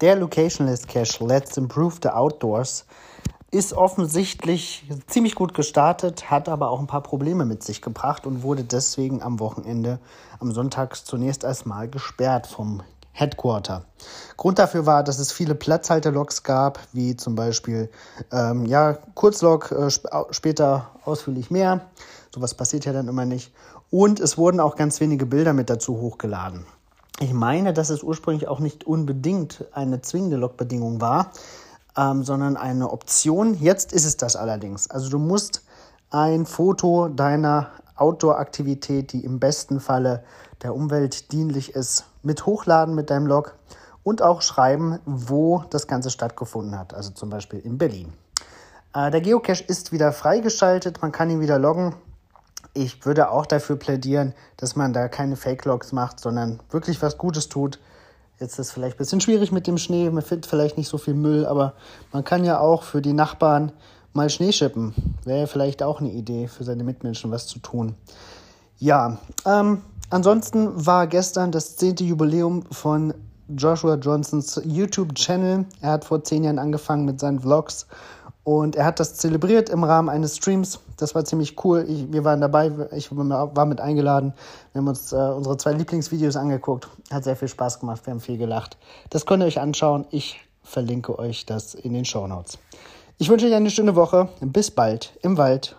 Der Locationless Cache Let's Improve the Outdoors ist offensichtlich ziemlich gut gestartet, hat aber auch ein paar Probleme mit sich gebracht und wurde deswegen am Wochenende, am Sonntag zunächst erstmal gesperrt vom Headquarter. Grund dafür war, dass es viele Platzhalterlogs gab, wie zum Beispiel ähm, ja, Kurzlog, äh, sp später ausführlich mehr. Sowas passiert ja dann immer nicht. Und es wurden auch ganz wenige Bilder mit dazu hochgeladen. Ich meine, dass es ursprünglich auch nicht unbedingt eine zwingende Logbedingung war, ähm, sondern eine Option. Jetzt ist es das allerdings. Also du musst ein Foto deiner Outdoor-Aktivität, die im besten Falle der Umwelt dienlich ist, mit hochladen mit deinem Log und auch schreiben, wo das Ganze stattgefunden hat. Also zum Beispiel in Berlin. Äh, der Geocache ist wieder freigeschaltet, man kann ihn wieder loggen. Ich würde auch dafür plädieren, dass man da keine Fake-Logs macht, sondern wirklich was Gutes tut. Jetzt ist es vielleicht ein bisschen schwierig mit dem Schnee, man findet vielleicht nicht so viel Müll, aber man kann ja auch für die Nachbarn mal Schnee schippen. Wäre vielleicht auch eine Idee, für seine Mitmenschen was zu tun. Ja, ähm, ansonsten war gestern das zehnte Jubiläum von Joshua Johnsons YouTube-Channel. Er hat vor zehn Jahren angefangen mit seinen Vlogs und er hat das zelebriert im Rahmen eines Streams. Das war ziemlich cool. Ich, wir waren dabei, ich war mit eingeladen. Wir haben uns äh, unsere zwei Lieblingsvideos angeguckt. Hat sehr viel Spaß gemacht, wir haben viel gelacht. Das könnt ihr euch anschauen. Ich verlinke euch das in den Show Notes. Ich wünsche euch eine schöne Woche. Bis bald im Wald.